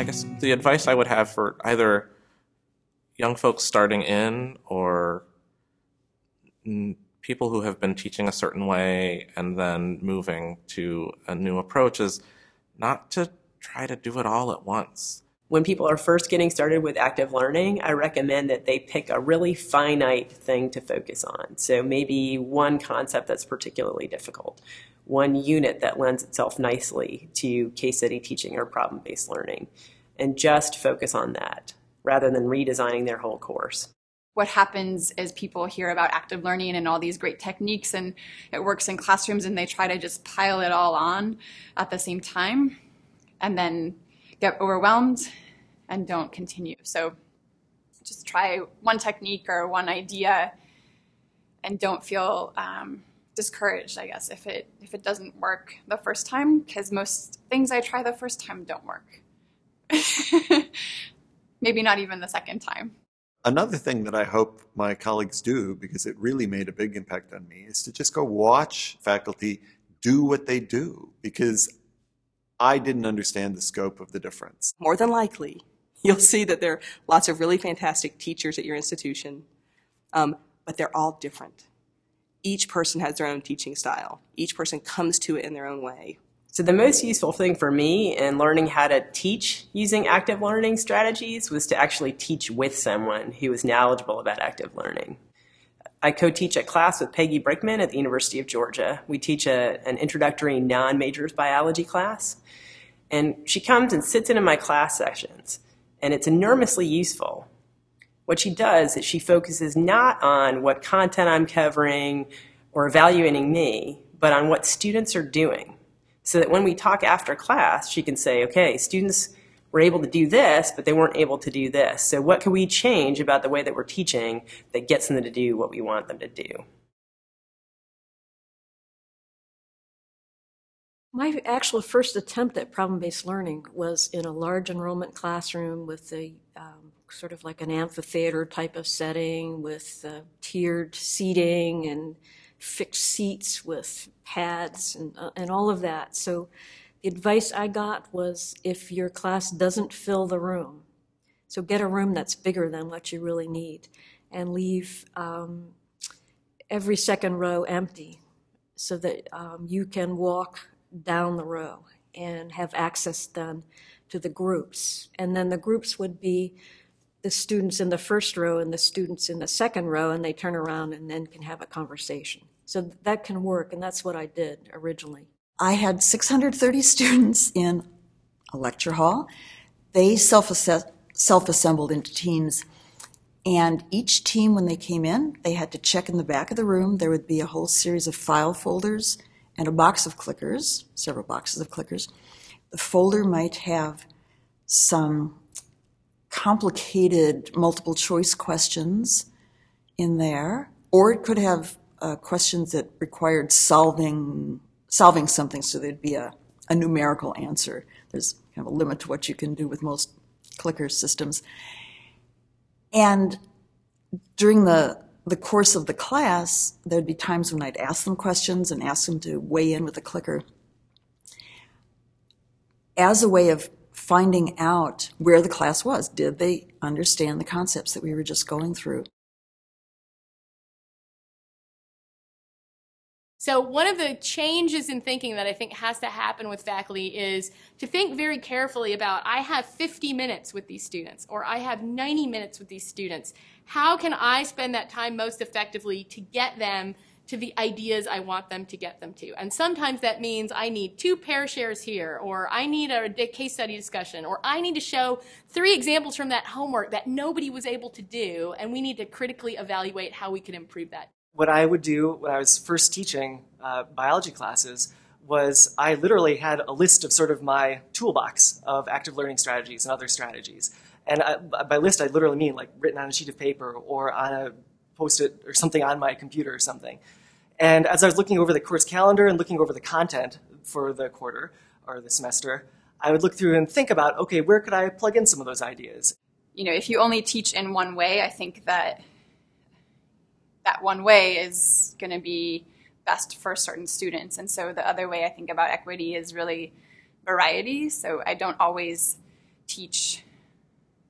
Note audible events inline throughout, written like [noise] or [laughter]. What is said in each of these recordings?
I guess the advice I would have for either young folks starting in or people who have been teaching a certain way and then moving to a new approach is not to try to do it all at once. When people are first getting started with active learning, I recommend that they pick a really finite thing to focus on. So maybe one concept that's particularly difficult, one unit that lends itself nicely to case study teaching or problem based learning, and just focus on that rather than redesigning their whole course. What happens is people hear about active learning and all these great techniques, and it works in classrooms, and they try to just pile it all on at the same time and then get overwhelmed and don't continue. So just try one technique or one idea and don't feel um, discouraged, I guess, if it, if it doesn't work the first time, because most things I try the first time don't work. [laughs] maybe not even the second time. Another thing that I hope my colleagues do, because it really made a big impact on me, is to just go watch faculty do what they do, because I didn't understand the scope of the difference. More than likely, you'll see that there are lots of really fantastic teachers at your institution, um, but they're all different. Each person has their own teaching style. Each person comes to it in their own way. So the most useful thing for me in learning how to teach using active learning strategies was to actually teach with someone who was knowledgeable about active learning. I co-teach a class with Peggy Brickman at the University of Georgia. We teach a, an introductory non-majors biology class. And she comes and sits in, in my class sessions, and it's enormously useful. What she does is she focuses not on what content I'm covering or evaluating me, but on what students are doing so that when we talk after class, she can say, okay, students were able to do this, but they weren't able to do this. So what can we change about the way that we're teaching that gets them to do what we want them to do? My actual first attempt at problem-based learning was in a large enrollment classroom with a um, sort of like an amphitheater type of setting with uh, tiered seating and fixed seats with pads and, uh, and all of that. So the advice I got was if your class doesn't fill the room, so get a room that's bigger than what you really need and leave um, every second row empty so that um, you can walk down the row and have access then to the groups. And then the groups would be the students in the first row and the students in the second row, and they turn around and then can have a conversation. So that can work, and that's what I did originally. I had 630 [laughs] students in a lecture hall. They self assembled into teams. And each team, when they came in, they had to check in the back of the room. There would be a whole series of file folders and a box of clickers, several boxes of clickers. The folder might have some complicated multiple choice questions in there, or it could have uh, questions that required solving solving something, so there'd be a, a numerical answer. There's kind of a limit to what you can do with most clicker systems. And during the the course of the class, there'd be times when I'd ask them questions and ask them to weigh in with a clicker as a way of finding out where the class was. Did they understand the concepts that we were just going through? So one of the changes in thinking that I think has to happen with faculty is to think very carefully about I have 50 minutes with these students or I have 90 minutes with these students. How can I spend that time most effectively to get them to the ideas I want them to get them to. And sometimes that means I need two pair shares here, or I need a case study discussion, or I need to show three examples from that homework that nobody was able to do, and we need to critically evaluate how we can improve that what I would do when I was first teaching uh, biology classes was I literally had a list of sort of my toolbox of active learning strategies and other strategies. And I, by list, I literally mean like written on a sheet of paper or on a post-it or something on my computer or something. And as I was looking over the course calendar and looking over the content for the quarter or the semester, I would look through and think about, okay, where could I plug in some of those ideas? You know, if you only teach in one way, I think that one way is going to be best for certain students. And so the other way I think about equity is really variety. So I don't always teach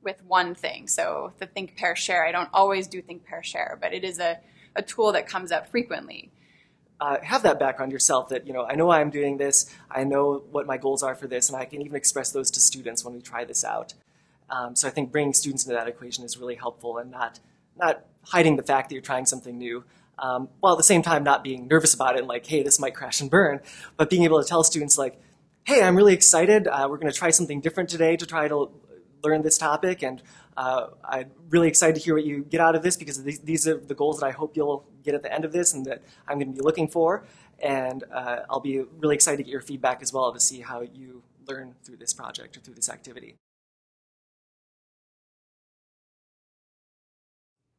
with one thing. So the think, pair, share. I don't always do think, pair, share, but it is a, a tool that comes up frequently. Uh, have that background yourself that, you know, I know I'm doing this, I know what my goals are for this, and I can even express those to students when we try this out. Um, so I think bringing students into that equation is really helpful and not, not hiding the fact that you're trying something new. Um, while at the same time not being nervous about it and like, hey, this might crash and burn, but being able to tell students like, hey, I'm really excited. Uh, we're going to try something different today to try to learn this topic, and uh, I'm really excited to hear what you get out of this because these, these are the goals that I hope you'll get at the end of this and that I'm going to be looking for. And uh, I'll be really excited to get your feedback as well to see how you learn through this project or through this activity.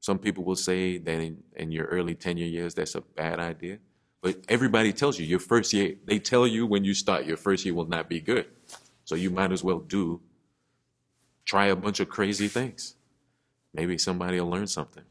Some people will say that in, in your early tenure years, that's a bad idea. But everybody tells you your first year, they tell you when you start, your first year will not be good. So you might as well do, try a bunch of crazy things. Maybe somebody will learn something.